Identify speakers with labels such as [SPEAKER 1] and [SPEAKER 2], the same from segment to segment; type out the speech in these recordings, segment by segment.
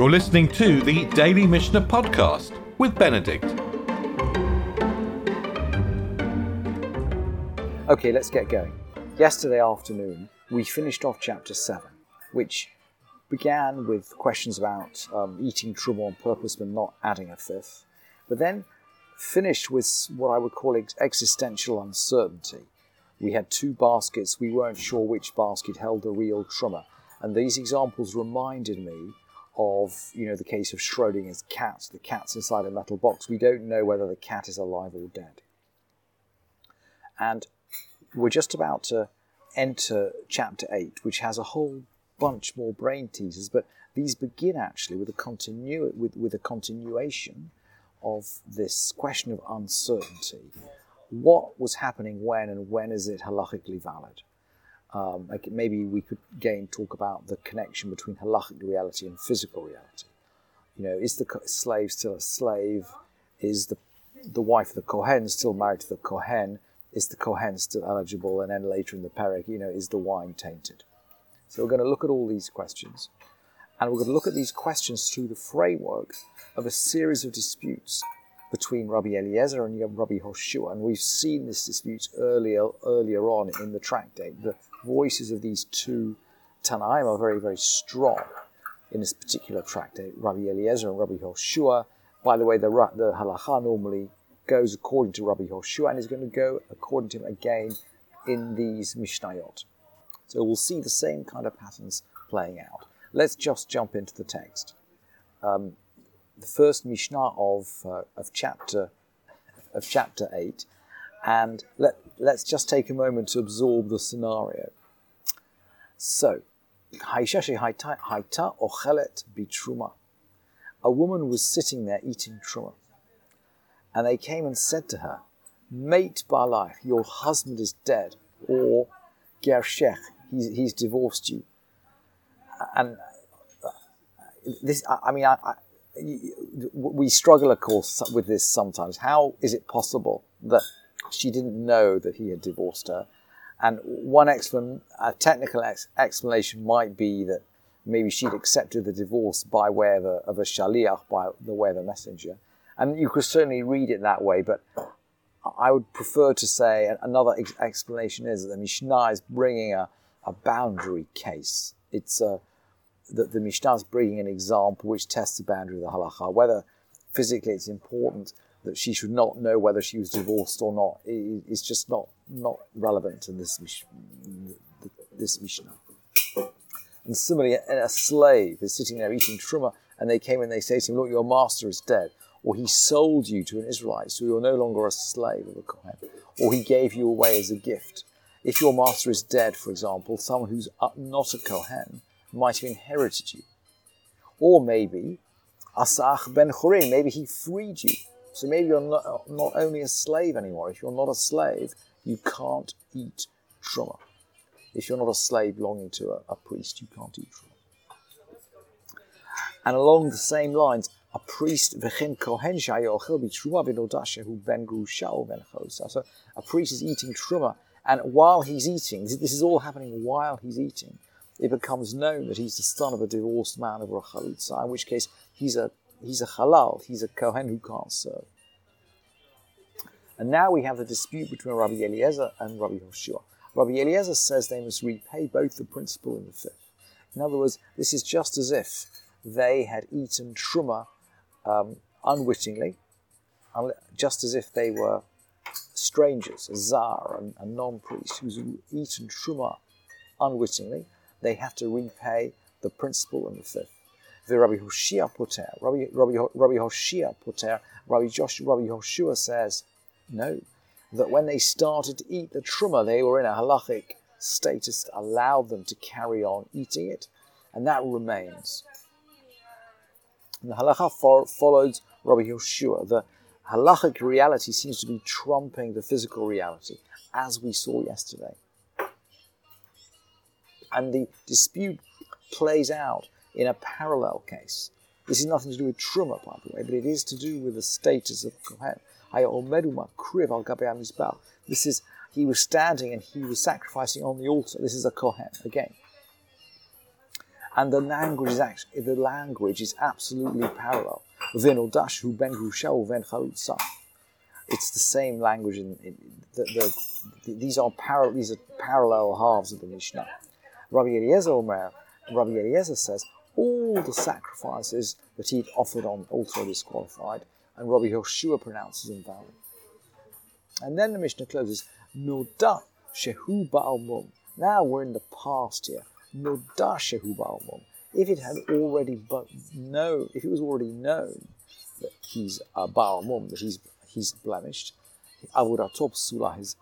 [SPEAKER 1] You're listening to the Daily Mishnah Podcast with Benedict.
[SPEAKER 2] Okay, let's get going. Yesterday afternoon, we finished off chapter 7, which began with questions about um, eating truma on purpose but not adding a fifth, but then finished with what I would call ex- existential uncertainty. We had two baskets, we weren't sure which basket held the real truma, and these examples reminded me of you know the case of Schrodinger's cat. The cat's inside a metal box. We don't know whether the cat is alive or dead. And we're just about to enter chapter 8, which has a whole bunch more brain teasers, but these begin actually with a, continu- with, with a continuation of this question of uncertainty. What was happening when, and when is it halachically valid? Um, like maybe we could again talk about the connection between halachic reality and physical reality. You know, is the slave still a slave? Is the the wife of the kohen still married to the kohen? is the Kohen still eligible? And then later in the Perek, you know, is the wine tainted? So we're going to look at all these questions. And we're going to look at these questions through the framework of a series of disputes between Rabbi Eliezer and Rabbi Hoshua. And we've seen this dispute earlier, earlier on in the tractate. The voices of these two Tanaim are very, very strong in this particular tractate, Rabbi Eliezer and Rabbi Hoshua. By the way, the, the halacha normally goes according to Rabbi Hoshua and is going to go according to him again in these Mishnayot. So we'll see the same kind of patterns playing out. Let's just jump into the text. Um, the first Mishnah of, uh, of chapter of chapter eight, and let let's just take a moment to absorb the scenario. So, Haita Ochelet Bitruma. A woman was sitting there eating truma. And they came and said to her, Mate Balach, your husband is dead, or Gershech, he's, he's divorced you. And uh, this, I mean, I, I, we struggle, of course, with this sometimes. How is it possible that she didn't know that he had divorced her? And one explan- a technical ex- explanation might be that maybe she'd accepted the divorce by way of a, of a shaliach, by the way of a messenger. And you could certainly read it that way, but I would prefer to say another ex- explanation is that the Mishnah is bringing a, a boundary case. It's a, that the Mishnah is bringing an example which tests the boundary of the halacha. Whether physically it's important that she should not know whether she was divorced or not is just not, not relevant to this, this Mishnah. And similarly, a slave is sitting there eating truma, and they came and they say to him, Look, your master is dead or he sold you to an Israelite, so you're no longer a slave of a Kohen, or he gave you away as a gift. If your master is dead, for example, someone who's not a Kohen might have inherited you. Or maybe, Asach ben Chorin, maybe he freed you. So maybe you're not, not only a slave anymore. If you're not a slave, you can't eat truma. If you're not a slave belonging to a, a priest, you can't eat truma. And along the same lines, a priest kohen ben grusha ben So a priest is eating truma, and while he's eating, this is all happening while he's eating, it becomes known that he's the son of a divorced man of a chalitza, in which case he's a he's a halal, he's a kohen who can't serve. And now we have the dispute between Rabbi Eliezer and Rabbi Hoshua. Rabbi Eliezer says they must repay both the principal and the fifth. In other words, this is just as if they had eaten truma um, unwittingly, just as if they were strangers, a zar, and a non-priest who's eaten truma unwittingly, they have to repay the principal and the fifth. The Rabbi Hoshia Poter, Rabbi, Rabbi, Rabbi Hoshia Poter, Rabbi, Josh, Rabbi Hoshua says, no, that when they started to eat the truma, they were in a halachic status that allowed them to carry on eating it, and that remains. And the halacha follows Rabbi Yoshua. The halachic reality seems to be trumping the physical reality, as we saw yesterday. And the dispute plays out in a parallel case. This is nothing to do with truma, by the way, but it is to do with the status of Kohen. This is, he was standing and he was sacrificing on the altar. This is a Kohen, again. and the language is actually the language is absolutely parallel. It's the same language. In, in the, the, these are parallel. These are parallel halves of the Mishnah. Rabbi Eliezer Rabbi Eliezer says all the sacrifices that he'd offered on altar are disqualified, and Rabbi Hoshua pronounces invalid. And then the Mishnah closes, Noda shehu ba'al Now we're in the past here. Noda shehu ba'al If it had already known, if it was already known that he's a ba'al mum, that he's he's blemished, avodato psula, his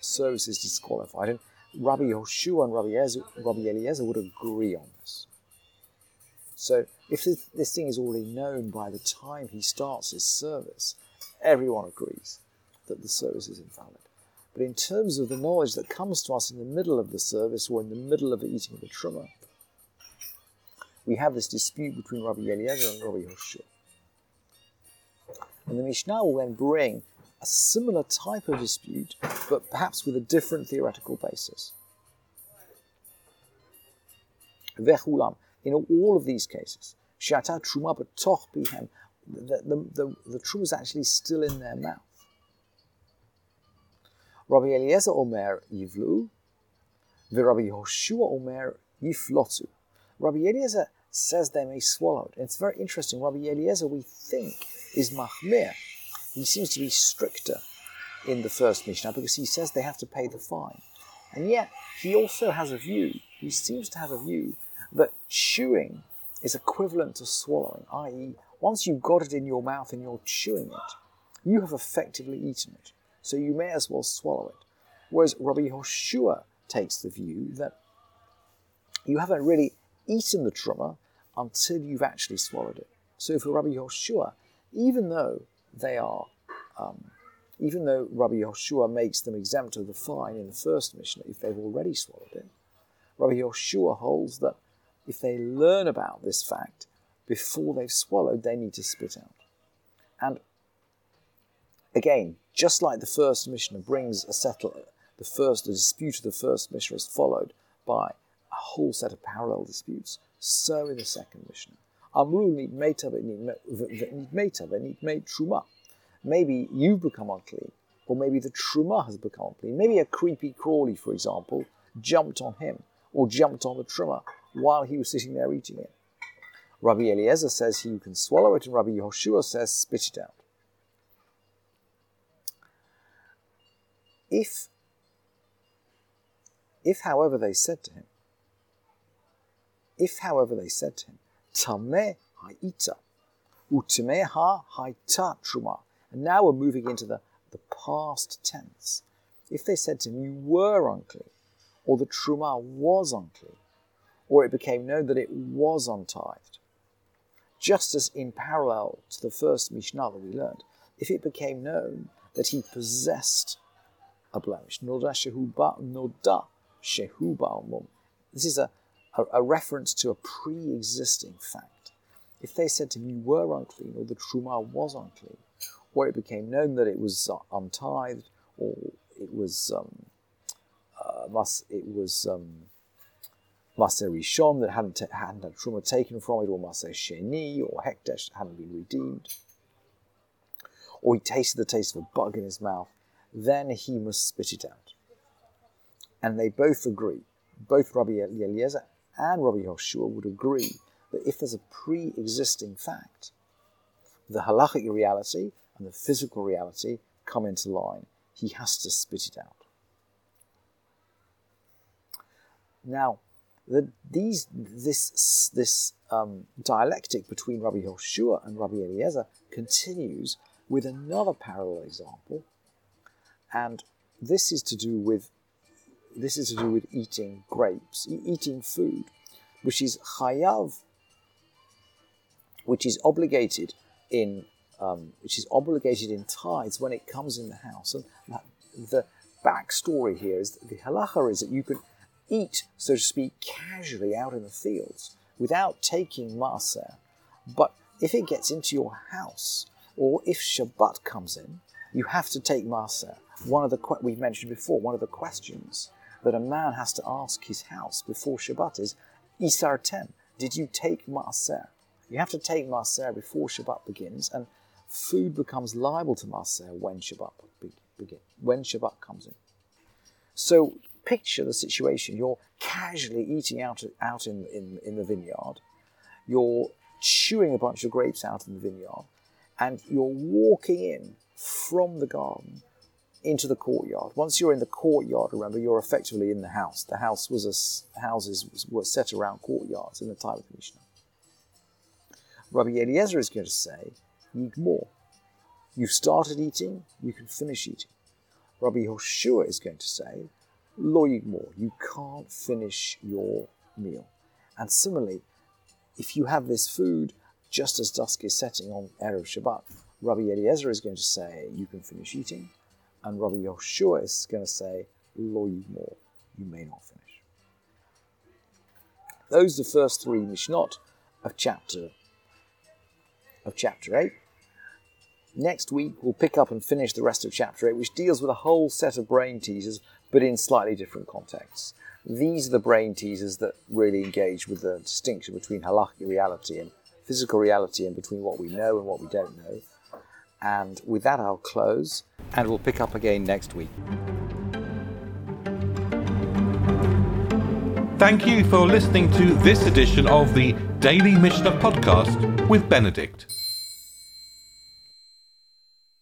[SPEAKER 2] service is disqualified. And Rabbi Yoshua and Rabbi Eliezer, Rabbi Eliezer would agree on. So if this, this thing is already known by the time he starts his service, everyone agrees that the service is invalid. But in terms of the knowledge that comes to us in the middle of the service or in the middle of the eating of the truma, we have this dispute between Rabbi Eliezer and Rabbi Hoshua. And the Mishnah will then bring a similar type of dispute, but perhaps with a different theoretical basis. In all of these cases, shata truma b'toch bihem, the, the, the, the truma is actually still in their mouth. Rabbi Eliezer Omer yivlu, Rabbi Yoshua Omer yiflotu. Rabbi Eliezer says they may swallow it. And it's very interesting. Rabbi Eliezer, we think, is machmir, he seems to be stricter in the first Mishnah because he says they have to pay the fine. And yet, he also has a view, he seems to have a view that chewing is equivalent to swallowing, i.e., once you've got it in your mouth and you're chewing it, you have effectively eaten it. So you may as well swallow it. Whereas Rabbi Hoshua takes the view that you haven't really eaten the truma until you've actually swallowed it. So for Rabbi Hoshua, even though they are, um, even though Rabbi Yoshua makes them exempt of the fine in the first Mishnah if they've already swallowed it, Rabbi Yoshua holds that if they learn about this fact before they've swallowed, they need to spit out. And again, just like the first Mishnah brings a settle, the first the dispute of the first Mishnah is followed by a whole set of parallel disputes, so in the second Mishnah. Amru need metav, need metav, need made truma. Maybe you've become unclean, or maybe the truma has become unclean. Maybe a creepy crawly, for example, jumped on him, or jumped on the truma while he was sitting there eating it. Rabbi Eliezer says he can swallow it, and Rabbi Yehoshua says spit it out. If, if however they said to him, if however they said to him, Tameh ha'ita. Utimeha ha'ita truma. And now we're moving into the, the past tense. If they said to him, you were unclean, or the truma was unclean, or it became known that it was untithed, just as in parallel to the first Mishnah that we learned, if it became known that he possessed a blemish, noda shehu noda shehu This is a a, a reference to a pre existing fact. If they said to him, You were unclean, or the truma was unclean, or it became known that it was uh, untithed, or it was um, uh, mas, it was um, maser rishon that hadn't, ta- hadn't had truma taken from it, or maser sheni, or hekdesh that hadn't been redeemed, or he tasted the taste of a bug in his mouth, then he must spit it out. And they both agree, both Rabbi Eliezer and Rabbi Yoshua would agree that if there's a pre existing fact, the halachic reality and the physical reality come into line. He has to spit it out. Now, the, these, this, this um, dialectic between Rabbi Yoshua and Rabbi Eliezer continues with another parallel example, and this is to do with this is to do with eating grapes, e- eating food, which is chayav, which is obligated in um, which is obligated in tithes when it comes in the house. And the backstory here is that the halacha is that you can eat, so to speak, casually out in the fields without taking maser. But if it gets into your house, or if Shabbat comes in, you have to take maser. One of the we've mentioned before, one of the questions that a man has to ask his house before Shabbat is, Isartem, Did you take Maaser? You have to take Maaser before Shabbat begins, and food becomes liable to Maaser when Shabbat begin, when Shabbat comes in. So picture the situation. You're casually eating out, out in, in, in the vineyard. You're chewing a bunch of grapes out in the vineyard, and you're walking in from the garden into the courtyard. Once you're in the courtyard, remember you're effectively in the house. The house was a houses were set around courtyards in the time of Mishnah. Rabbi Eliezer is going to say, eat more. You've started eating, you can finish eating. Rabbi Hoshua is going to say, Lo yigmor, you can't finish your meal. And similarly, if you have this food just as dusk is setting on Erev Shabbat, Rabbi Eliezer is going to say, you can finish eating. And Rabbi Yoshua is going to say, Lo yigmor, you may not finish. Those are the first three Mishnot of chapter of chapter 8. Next week, we'll pick up and finish the rest of chapter 8, which deals with a whole set of brain teasers, but in slightly different contexts. These are the brain teasers that really engage with the distinction between halakhic reality and physical reality and between what we know and what we don't know. And with that, I'll close, and we'll pick up again next week.
[SPEAKER 1] Thank you for listening to this edition of the Daily Mishnah Podcast with Benedict.